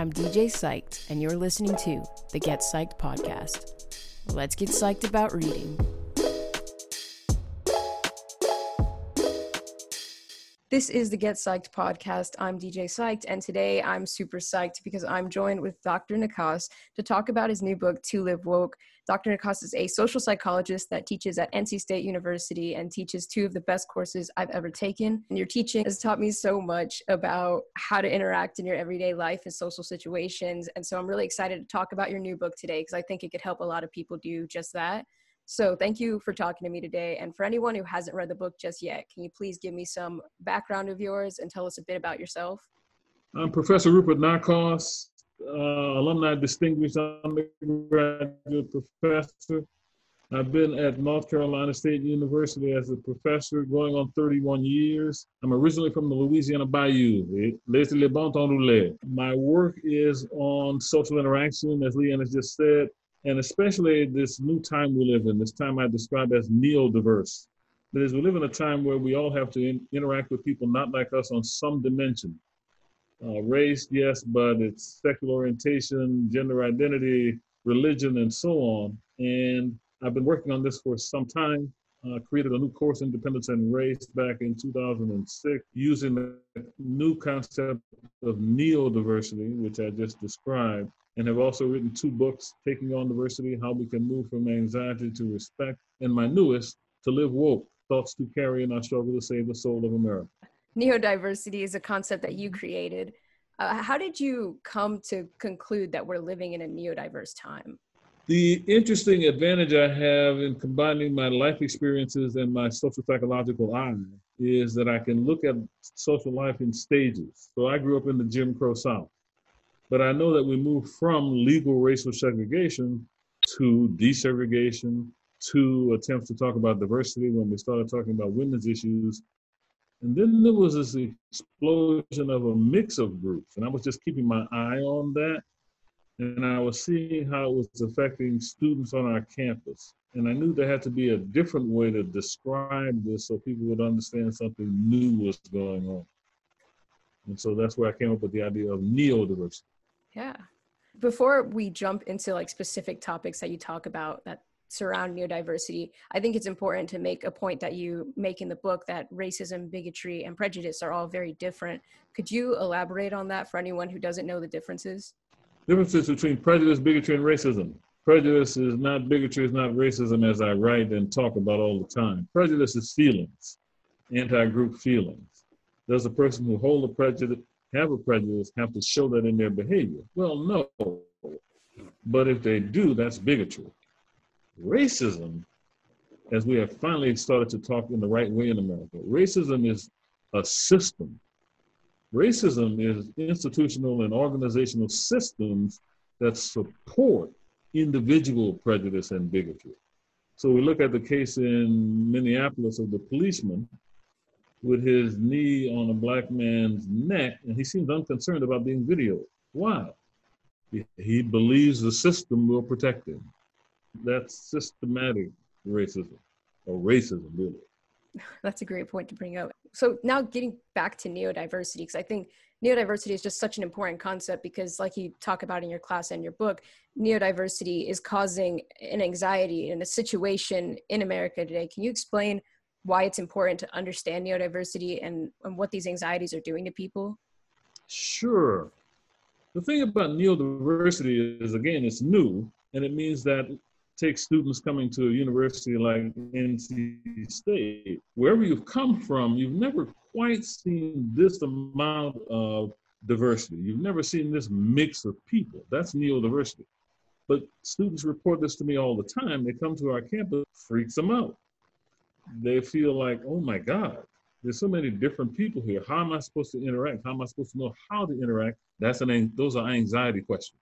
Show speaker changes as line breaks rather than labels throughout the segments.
I'm DJ Psyched, and you're listening to the Get Psyched podcast. Let's get psyched about reading. This is the Get Psyched podcast. I'm DJ Psyched, and today I'm super psyched because I'm joined with Dr. Nacoste to talk about his new book, To Live Woke. Dr. Nacoste is a social psychologist that teaches at NC State University and teaches two of the best courses I've ever taken. And your teaching has taught me so much about how to interact in your everyday life in social situations. And so I'm really excited to talk about your new book today because I think it could help a lot of people do just that. So thank you for talking to me today. And for anyone who hasn't read the book just yet, can you please give me some background of yours and tell us a bit about yourself?
I'm Professor Rupert Nacoste, uh, alumni distinguished undergraduate professor. I've been at North Carolina State University as a professor going on 31 years. I'm originally from the Louisiana Bayou, Les Le Bon Temps My work is on social interaction, as Leanne has just said, and especially this new time we live in, this time I describe as neo-diverse. That is, we live in a time where we all have to in, interact with people not like us on some dimension. Uh, race, yes, but it's sexual orientation, gender identity, religion, and so on. And I've been working on this for some time. Uh, created a new course, Interdependence and Race, back in 2006, using the new concept of neo-diversity, which I just described, and have also written two books, Taking on Diversity, How We Can Move from Anxiety to Respect, and my newest, To Live Woke, Thoughts to Carry in Our Struggle to Save the Soul of America.
Neodiversity is a concept that you created. Uh, how did you come to conclude that we're living in a neodiverse time?
The interesting advantage I have in combining my life experiences and my social psychological eye is that I can look at social life in stages. So I grew up in the Jim Crow South. But I know that we moved from legal racial segregation to desegregation to attempts to talk about diversity when we started talking about women's issues. And then there was this explosion of a mix of groups. And I was just keeping my eye on that. And I was seeing how it was affecting students on our campus. And I knew there had to be a different way to describe this so people would understand something new was going on. And so that's where I came up with the idea of neo-diversity.
Yeah. Before we jump into like specific topics that you talk about that surround neodiversity, I think it's important to make a point that you make in the book that racism, bigotry, and prejudice are all very different. Could you elaborate on that for anyone who doesn't know the differences?
Differences between prejudice, bigotry, and racism. Prejudice is not bigotry, is not racism, as I write and talk about all the time. Prejudice is feelings, anti group feelings. There's a person who hold a prejudice, have a prejudice have to show that in their behavior? Well, no. But if they do, that's bigotry. Racism, as we have finally started to talk in the right way in America, racism is a system. Racism is institutional and organizational systems that support individual prejudice and bigotry. So we look at the case in Minneapolis of the policeman with his knee on a black man's neck, and he seems unconcerned about being videoed. Why? He, believes the system will protect him. That's systematic racism, or racism, really.
That's a great point to bring up. So now getting back to neodiversity, because I think neodiversity is just such an important concept because like you talk about in your class and your book, neodiversity is causing an anxiety in a situation in America today. Can you explain why it's important to understand neodiversity and, and what these anxieties are doing to people?
Sure. The thing about neodiversity is, again, it's new, and it means that take students coming to a university like NC State, wherever you've come from, you've never quite seen this amount of diversity. You've never seen this mix of people. That's neodiversity. But students report this to me all the time. They come to our campus, freaks them out they feel like, oh my God, there's so many different people here. How am I supposed to interact? How am I supposed to know how to interact? That's an those are anxiety questions,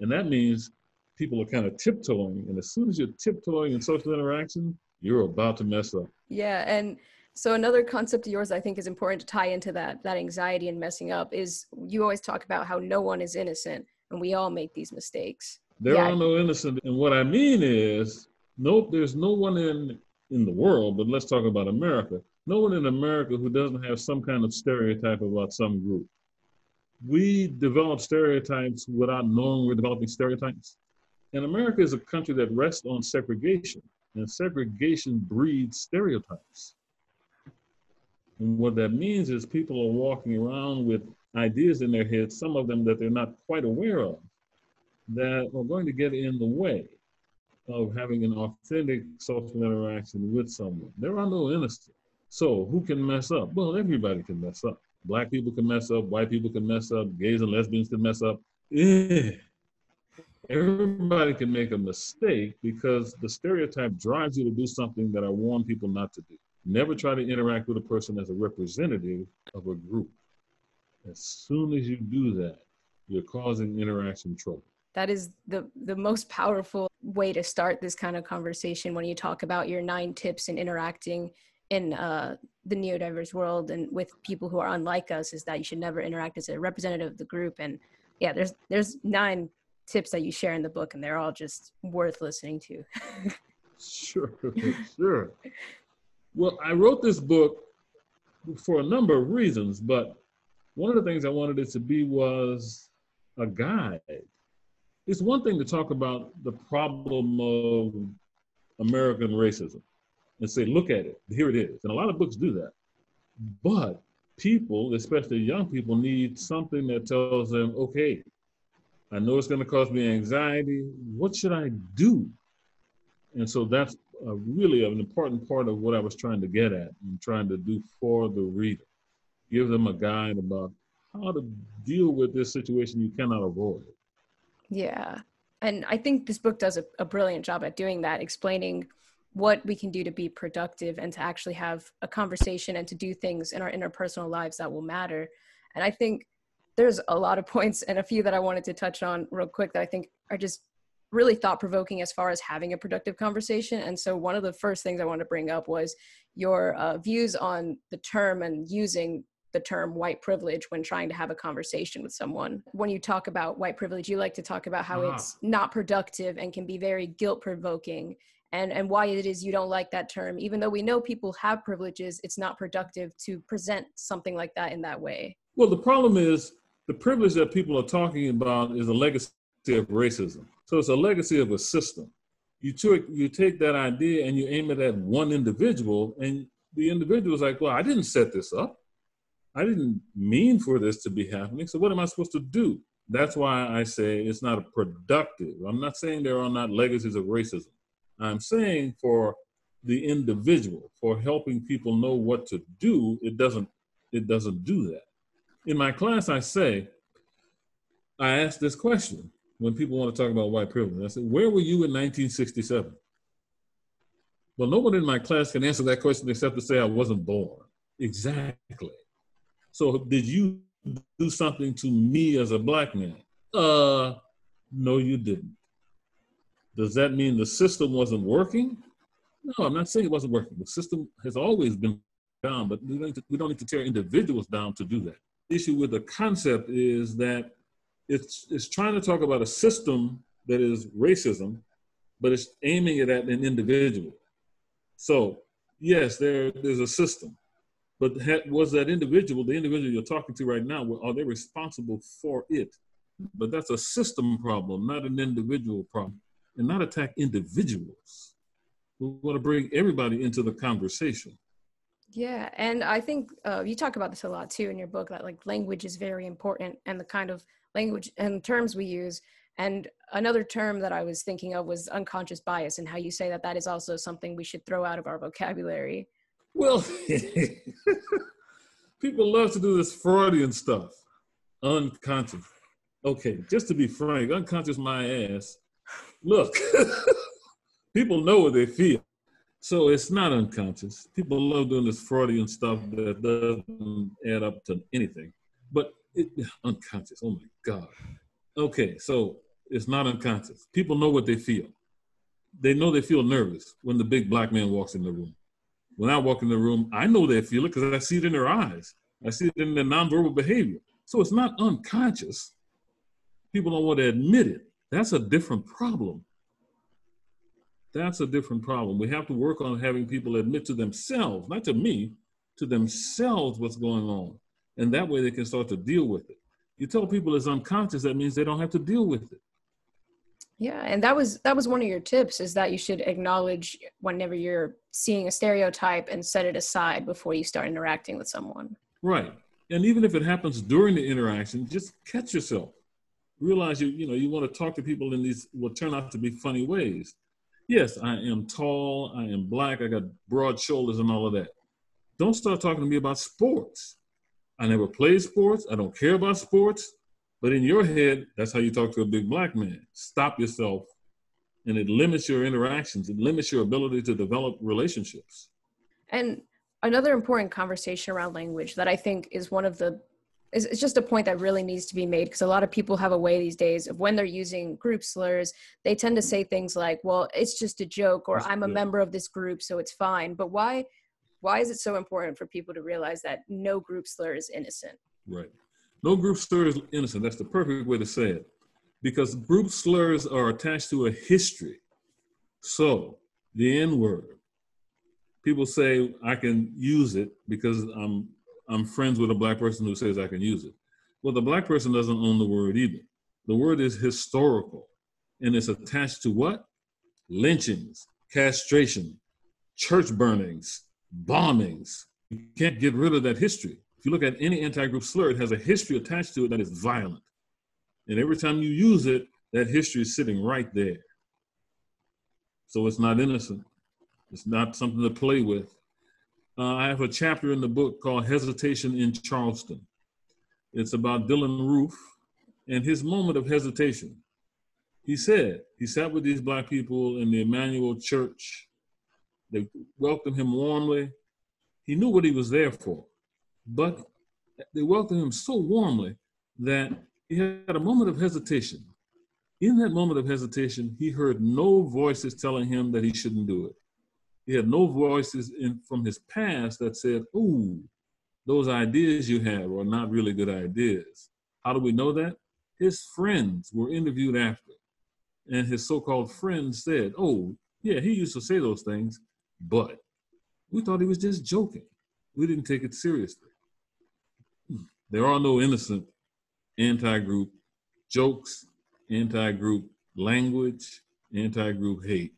and that means people are kind of tiptoeing. And as soon as you're tiptoeing in social interaction, you're about to mess up.
Yeah, and so another concept of yours I think is important to tie into that that anxiety and messing up is you always talk about how no one is innocent and we all make these mistakes.
There yeah. are no innocent, and what I mean is, nope, there's no one in in the world, but let's talk about America. No one in America who doesn't have some kind of stereotype about some group. we develop stereotypes without knowing we're developing stereotypes. And America is a country that rests on segregation, and segregation breeds stereotypes. And what that means is people are walking around with ideas in their heads, some of them that they're not quite aware of, that are going to get in the way of having an authentic social interaction with someone. There are no innocent. So who can mess up? Well, everybody can mess up. Black people can mess up, white people can mess up, gays and lesbians can mess up. Yeah. Everybody can make a mistake because the stereotype drives you to do something that I warn people not to do. Never try to interact with a person as a representative of a group. As soon as you do that, you're causing interaction trouble.
That is the the most powerful way to start this kind of conversation when you talk about your nine tips in interacting in uh, the neo-diverse world and with people who are unlike us is that you should never interact as a representative of the group. And yeah there's there's nine tips that you share in the book and they're all just worth listening to.
Sure sure. Well i wrote this book for a number of reasons but one of the things i wanted it to be was a guide it's one thing to talk about the problem of american racism and say, look at it, here it is. And a lot of books do that. But people, especially young people, need something that tells them, okay, I know it's going to cause me anxiety. What should I do? And so that's a really an important part of what I was trying to get at and trying to do for the reader. Give them a guide about how to deal with this situation you cannot avoid.
Yeah. And I think this book does a, a brilliant job at doing that, explaining what we can do to be productive and to actually have a conversation and to do things in our interpersonal lives that will matter. And I think there's a lot of points and a few that I wanted to touch on real quick that I think are just really thought provoking as far as having a productive conversation. And so, one of the first things I want to bring up was your uh, views on the term and using the term white privilege when trying to have a conversation with someone. When you talk about white privilege, you like to talk about how uh-huh. it's not productive and can be very guilt provoking and and why it is you don't like that term. Even though we know people have privileges it's not productive to present something like that in that way.
Well the problem is the privilege that people are talking about is a legacy of racism. So it's a legacy of a system. You took you take that idea and you aim it at one individual and the individual is like well i didn't set this up i didn't mean for this to be happening so what am i supposed to do that's why i say it's not a productive i'm not saying there are not legacies of racism I'm saying for the individual, for helping people know what to do, it doesn't it doesn't do that. In my class, I say, I ask this question when people want to talk about white privilege. I said, where were you in 1967? Well, no one in my class can answer that question except to say I wasn't born. Exactly. So did you do something to me as a black man? Uh, no, you didn't. Does that mean the system wasn't working? No, I'm not saying it wasn't working. The system has always been down, but we don't, to, don't need to tear individuals down to do that. The issue with the concept is that it's, it's trying to talk about a system that is racism, but it's aiming it at an individual. So, yes, there, there's a system, but was that individual, the individual you're talking to right now, are they responsible for it? But that's a system problem, not an individual problem and not attack individuals. We want to bring everybody into the conversation.
Yeah, and I think uh, you talk about this a lot too in your book that like language is very important and the kind of language and terms we use. And another term that I was thinking of was unconscious bias, and how you say that that is also something we should throw out of our vocabulary.
Well, people love to do this Freudian stuff. Unconscious. Okay, just to be frank, unconscious my ass look, people know what they feel. So it's not unconscious. People love doing this Freudian stuff that doesn't add up to anything. But it, unconscious, oh my God. Okay, so it's not unconscious. People know what they feel. They know they feel nervous when the big black man walks in the room. When I walk in the room, I know they feel it because I see it in their eyes. I see it in their nonverbal behavior. So it's not unconscious. People don't want to admit it. That's a different problem. That's a different problem. We have to work on having people admit to themselves, not to me, to themselves what's going on. And that way they can start to deal with it. You tell people it's unconscious, that means they don't have to deal with it.
Yeah, and that was that was one of your tips is that you should acknowledge whenever you're seeing a stereotype and set it aside before you start interacting with someone.
Right. And even if it happens during the interaction, just catch yourself. Realize you you know you want to talk to people in these what turn out to be funny ways. Yes, I am tall, I am black, I got broad shoulders and all of that. Don't start talking to me about sports. I never played sports, I don't care about sports. But in your head, that's how you talk to a big black man. Stop yourself, and it limits your interactions. It limits your ability to develop relationships.
And another important conversation around language that I think is one of the is it's just a point that really needs to be made because a lot of people have a way these days of when they're using group slurs, they tend to say things like, "Well, it's just a joke," or "I'm a member of this group, so it's fine." But why why is it so important for people to realize that no group slur is innocent?
Right. No group slur is innocent. That's the perfect way to say it. Because group slurs are attached to a history. So, the N word, people say I can use it because I'm I'm friends with a black person who says I can use it. Well, the black person doesn't own the word either. The word is historical and it's attached to what? Lynchings, castration, church burnings, bombings. You can't get rid of that history. You look at any anti-group slur, it has a history attached to it that is violent. And every time you use it, that history is sitting right there. So it's not innocent. It's not something to play with. Uh, I have a chapter in the book called Hesitation in Charleston. It's about Dylann Roof and his moment of hesitation. He said, he sat with these black people in the Emanuel Church. They welcomed him warmly. He knew what he was there for. But they welcomed him so warmly that he had a moment of hesitation. In that moment of hesitation, he heard no voices telling him that he shouldn't do it. He had no voices in, from his past that said, Ooh, those ideas you have are not really good ideas. How do we know that? His friends were interviewed after, and his so called friends said, Oh, yeah, he used to say those things, but we thought he was just joking. We didn't take it seriously. There are no innocent anti-group jokes, anti-group language, anti-group hate.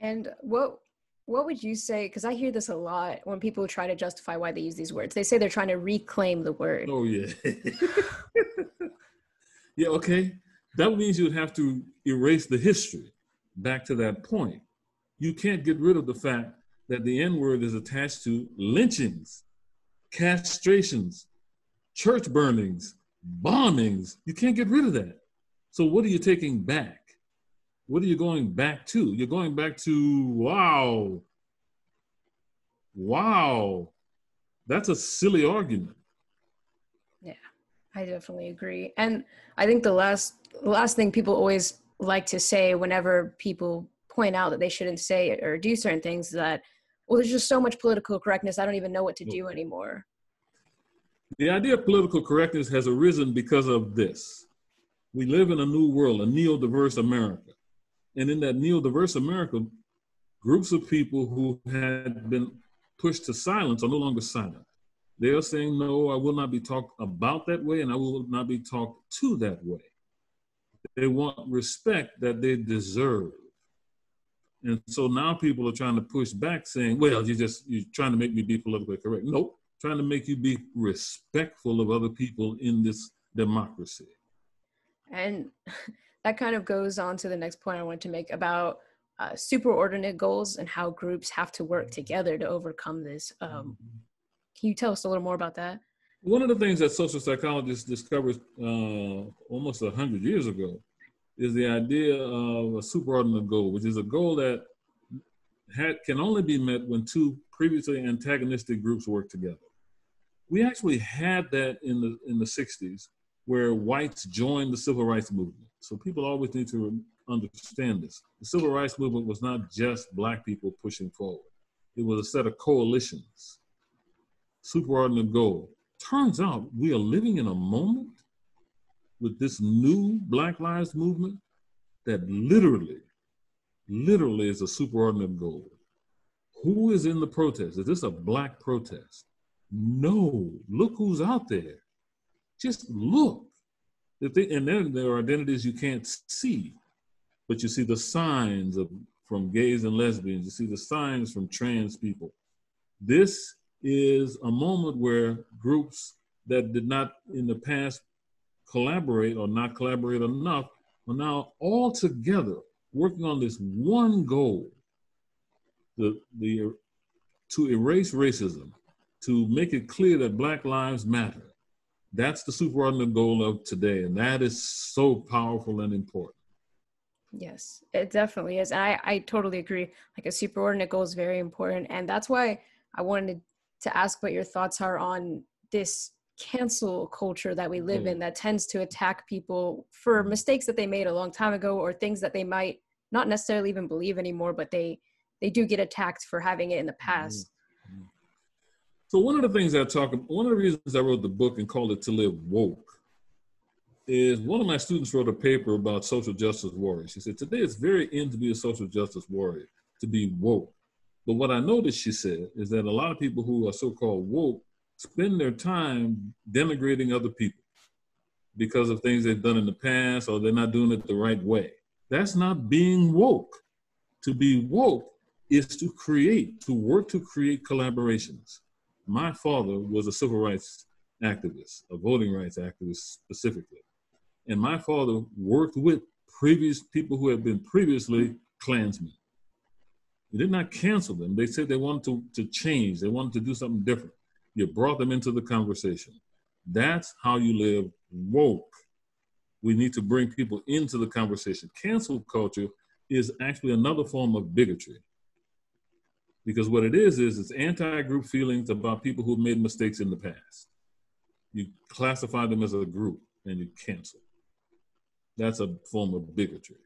And what what would you say? Because I hear this a lot when people try to justify why they use these words. They say they're trying to reclaim the word.
Oh yeah. yeah. Okay. That means you'd have to erase the history back to that point. You can't get rid of the fact that the N word is attached to lynchings, castrations, church burnings, bombings. You can't get rid of that. So what are you taking back? What are you going back to? You're going back to wow. Wow. That's a silly argument.
Yeah, I definitely agree. And I think the last the last thing people always like to say whenever people point out that they shouldn't say or do certain things is that well there's just so much political correctness I don't even know what to do anymore.
The idea of political correctness has arisen because of this. We live in a new world, a neo-diverse America. And in that neo-diverse America, groups of people who had been pushed to silence are no longer silent. They are saying, no, I will not be talked about that way, and I will not be talked to that way. They want respect that they deserve. And so now people are trying to push back, saying, well, you're just, you're trying to make me be politically correct. Nope trying to make you be respectful of other people in this democracy.
And that kind of goes on to the next point I want to make about uh, superordinate goals and how groups have to work together to overcome this. Um, can you tell us a little more about that?
One of the things that social psychologists discovered uh, almost 100 years ago is the idea of a superordinate goal, which is a goal that had, can only be met when two previously antagonistic groups work together we actually had that in the in the 60s where whites joined the civil rights movement. So people always need to understand this. The civil rights movement was not just black people pushing forward. It was a set of coalitions, superordinate goal. Turns out we are living in a moment with this new Black Lives Movement that literally, literally is a superordinate goal. Who is in the protest? Is this a black protest? No, look who's out there. Just look. And then there are identities you can't see, but you see the signs of from gays and lesbians. You see the signs from trans people. This is a moment where groups that did not in the past collaborate or not collaborate enough are now all together working on this one goal the, the, to erase racism, to make it clear that Black Lives Matter. That's the superordinate goal of today, and that is so powerful and important.
Yes, it definitely is. And I, I totally agree. Like a superordinate goal is very important. And that's why I wanted to ask what your thoughts are on this cancel culture that we live in mm. that tends to attack people for mm-hmm. mistakes that they made a long time ago or things that they might not necessarily even believe anymore, but they they do get attacked for having it in the mm-hmm. past.
So one of the things I talk, one of the reasons I wrote the book and called it "To Live Woke," is one of my students wrote a paper about social justice warriors. She said today it's very in to be a social justice warrior, to be woke. But what I noticed, she said, is that a lot of people who are so-called woke spend their time denigrating other people because of things they've done in the past or they're not doing it the right way. That's not being woke. To be woke is to create, to work to create collaborations. My father was a civil rights activist, a voting rights activist specifically. And my father worked with previous people who had been previously Klansmen. He did not cancel them. They said they wanted to, to change, they wanted to do something different. You brought them into the conversation. That's how you live woke. We need to bring people into the conversation. Cancel culture is actually another form of bigotry. Because what it is, is it's anti-group feelings about people who've made mistakes in the past. You classify them as a group and you cancel. That's a form of bigotry.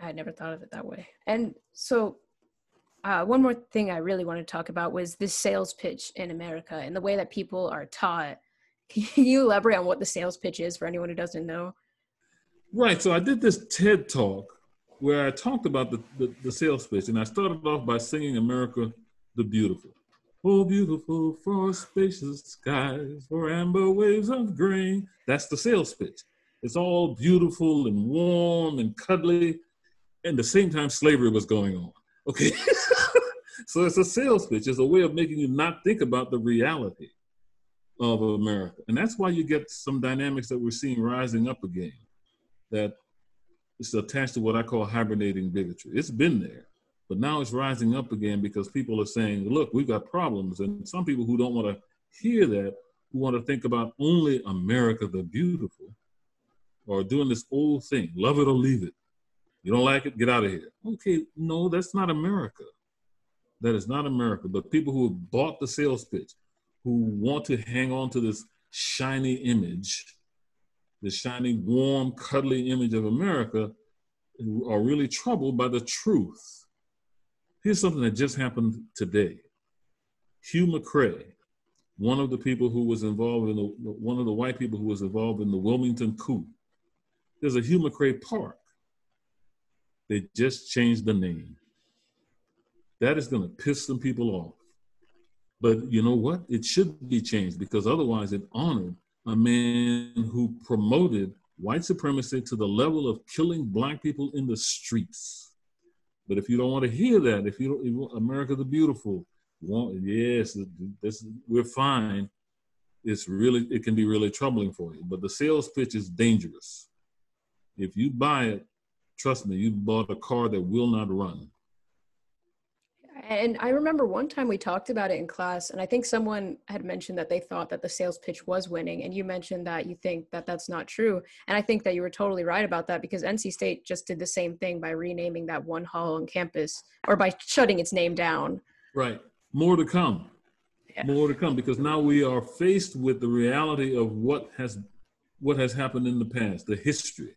I had never thought of it that way. And so uh, one more thing I really want to talk about was this sales pitch in America and the way that people are taught. Can you elaborate on what the sales pitch is for anyone who doesn't know?
Right. So I did this TED talk where I talked about the, the, the sales pitch, and I started off by singing America the Beautiful. Oh, beautiful for spacious skies, for amber waves of grain. That's the sales pitch. It's all beautiful and warm and cuddly. And the same time, slavery was going on. Okay. so it's a sales pitch. It's a way of making you not think about the reality of America. And that's why you get some dynamics that we're seeing rising up again. That it's attached to what I call hibernating bigotry. It's been there, but now it's rising up again because people are saying, look, we've got problems. And some people who don't want to hear that, who want to think about only America the beautiful, are doing this old thing love it or leave it. You don't like it, get out of here. Okay, no, that's not America. That is not America. But people who have bought the sales pitch, who want to hang on to this shiny image the shiny, warm, cuddly image of America are really troubled by the truth. Here's something that just happened today. Hugh MacRae, one of the people who was involved in the, one of the white people who was involved in the Wilmington coup. There's a Hugh MacRae Park. They just changed the name. That is going to piss some people off. But you know what? It should be changed because otherwise it honored a man who promoted white supremacy to the level of killing black people in the streets. But if you don't want to hear that, if you don't, you want America the Beautiful, want, yes, this, we're fine. It's really, it can be really troubling for you. But the sales pitch is dangerous. If you buy it, trust me, you bought a car that will not run.
And I remember one time we talked about it in class, and I think someone had mentioned that they thought that the sales pitch was winning, and you mentioned that you think that that's not true. And I think that you were totally right about that because NC State just did the same thing by renaming that one hall on campus or by shutting its name down.
Right. More to come. Yeah. More to come because now we are faced with the reality of what has what has happened in the past, the history,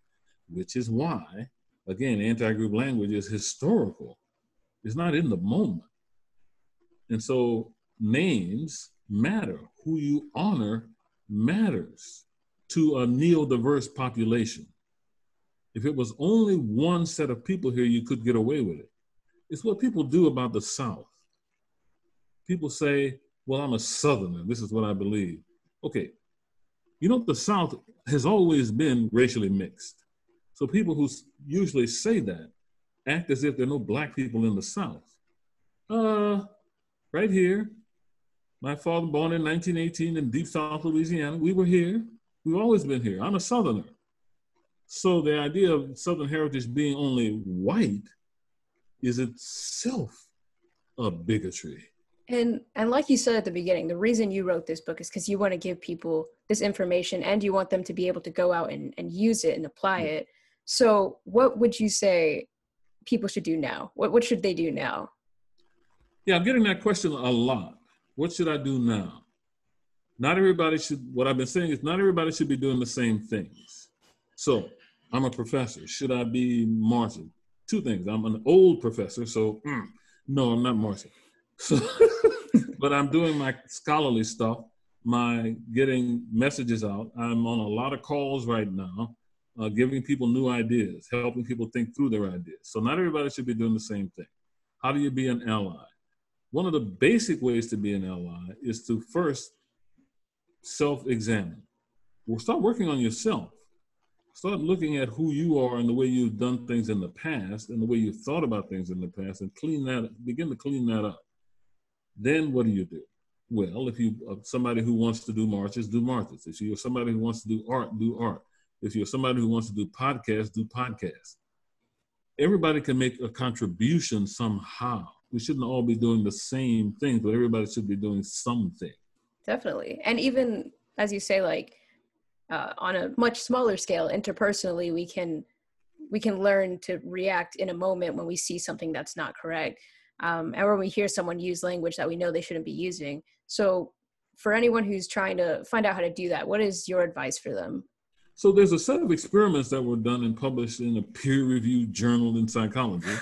which is why, again, anti-group language is historical it's not in the moment. And so names matter. Who you honor matters to a neo-diverse population. If it was only one set of people here, you could get away with it. It's what people do about the South. People say, well, I'm a Southerner. This is what I believe. Okay, You know, the South has always been racially mixed. So people who usually say that act as if there are no black people in the South. Uh, right here, my father born in 1918 in deep South Louisiana. We were here. We've always been here. I'm a Southerner. So the idea of Southern heritage being only white is itself a bigotry.
And and like you said at the beginning, the reason you wrote this book is because you want to give people this information and you want them to be able to go out and, and use it and apply yeah. it. So what would you say people should do now? What what should they do now?
Yeah, I'm getting that question a lot. What should I do now? Not everybody should what I've been saying is not everybody should be doing the same things. So I'm a professor. Should I be marching? Two things. I'm an old professor, so mm, no, I'm not marching. So, but I'm doing my scholarly stuff, my getting messages out. I'm on a lot of calls right now, uh, giving people new ideas, helping people think through their ideas. So not everybody should be doing the same thing. How do you be an ally? One of the basic ways to be an ally is to first self-examine. Well, start working on yourself. Start looking at who you are and the way you've done things in the past and the way you've thought about things in the past and clean that, begin to clean that up. Then what do you do? Well, if you uh, somebody who wants to do marches, do marches. If you're somebody who wants to do art, do art. If you're somebody who wants to do podcasts, do podcasts. Everybody can make a contribution somehow. We shouldn't all be doing the same thing, but everybody should be doing something.
Definitely. And even as you say, like uh, on a much smaller scale, interpersonally, we can we can learn to react in a moment when we see something that's not correct um, and when we hear someone use language that we know they shouldn't be using. So, for anyone who's trying to find out how to do that, what is your advice for them?
So, there's a set of experiments that were done and published in a peer reviewed journal in psychology.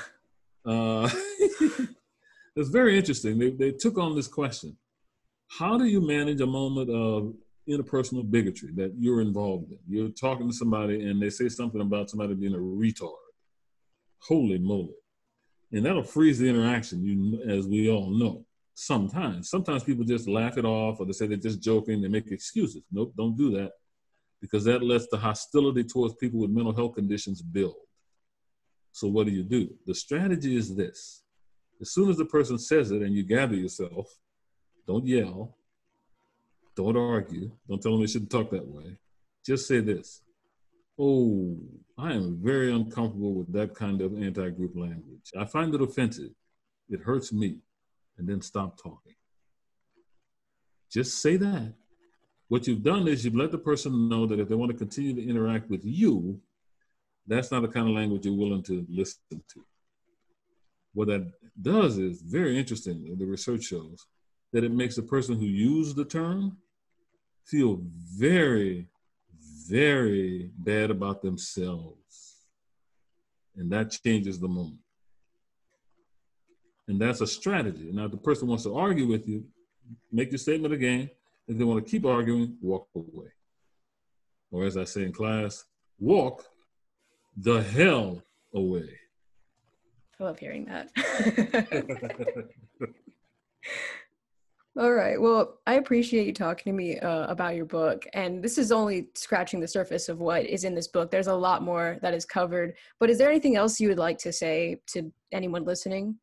Uh, it's very interesting. They, they took on this question How do you manage a moment of interpersonal bigotry that you're involved in? You're talking to somebody and they say something about somebody being a retard. Holy moly and that'll freeze the interaction. You, as we all know, sometimes, sometimes people just laugh it off, or they say they're just joking. They make excuses. Nope, don't do that, because that lets the hostility towards people with mental health conditions build. So what do you do? The strategy is this: as soon as the person says it, and you gather yourself, don't yell, don't argue, don't tell them they shouldn't talk that way. Just say this: Oh, I am very uncomfortable with that kind of anti group language. I find it offensive. It hurts me. And then stop talking. Just say that. What you've done is you've let the person know that if they want to continue to interact with you, that's not the kind of language you're willing to listen to. What that does is very interesting, the research shows that it makes the person who used the term feel very very bad about themselves. And that changes the moment. And that's a strategy. Now, if the person wants to argue with you, make your statement again. If they want to keep arguing, walk away. Or as I say in class, walk the hell away.
I love hearing that. All right. Well, I appreciate you talking to me uh, about your book. And this is only scratching the surface of what is in this book. There's a lot more that is covered. But is there anything else you would like to say to anyone listening?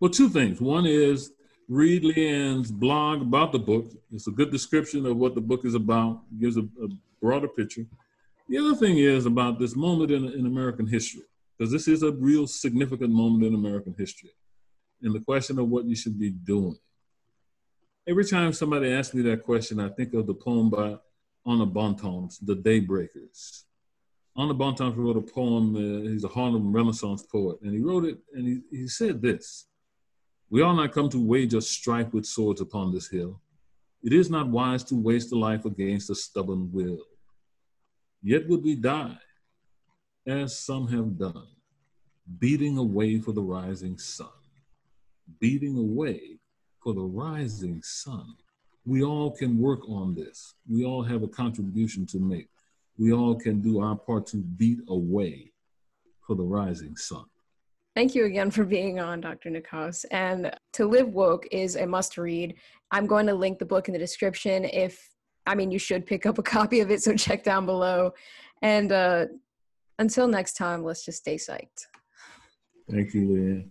Well, two things. One is read Leanne's blog about the book. It's a good description of what the book is about, it gives a, a broader picture. The other thing is about this moment in, in American history, because this is a real significant moment in American history. And the question of what you should be doing Every time somebody asks me that question, I think of the poem by Arna Bontemps, The Daybreakers. Arna Bontemps wrote a poem, uh, he's a Harlem Renaissance poet, and he wrote it, and he, he said this We are not come to wage a strife with swords upon this hill. It is not wise to waste a life against a stubborn will. Yet would we die, as some have done, beating away for the rising sun, beating away for the rising sun. We all can work on this. We all have a contribution to make. We all can do our part to beat away for the rising sun.
Thank you again for being on, Dr. Nacoste. And To Live Woke is a must read. I'm going to link the book in the description. If I mean, you should pick up a copy of it. So check down below. And uh, until next time, let's just stay psyched.
Thank you, Leanne.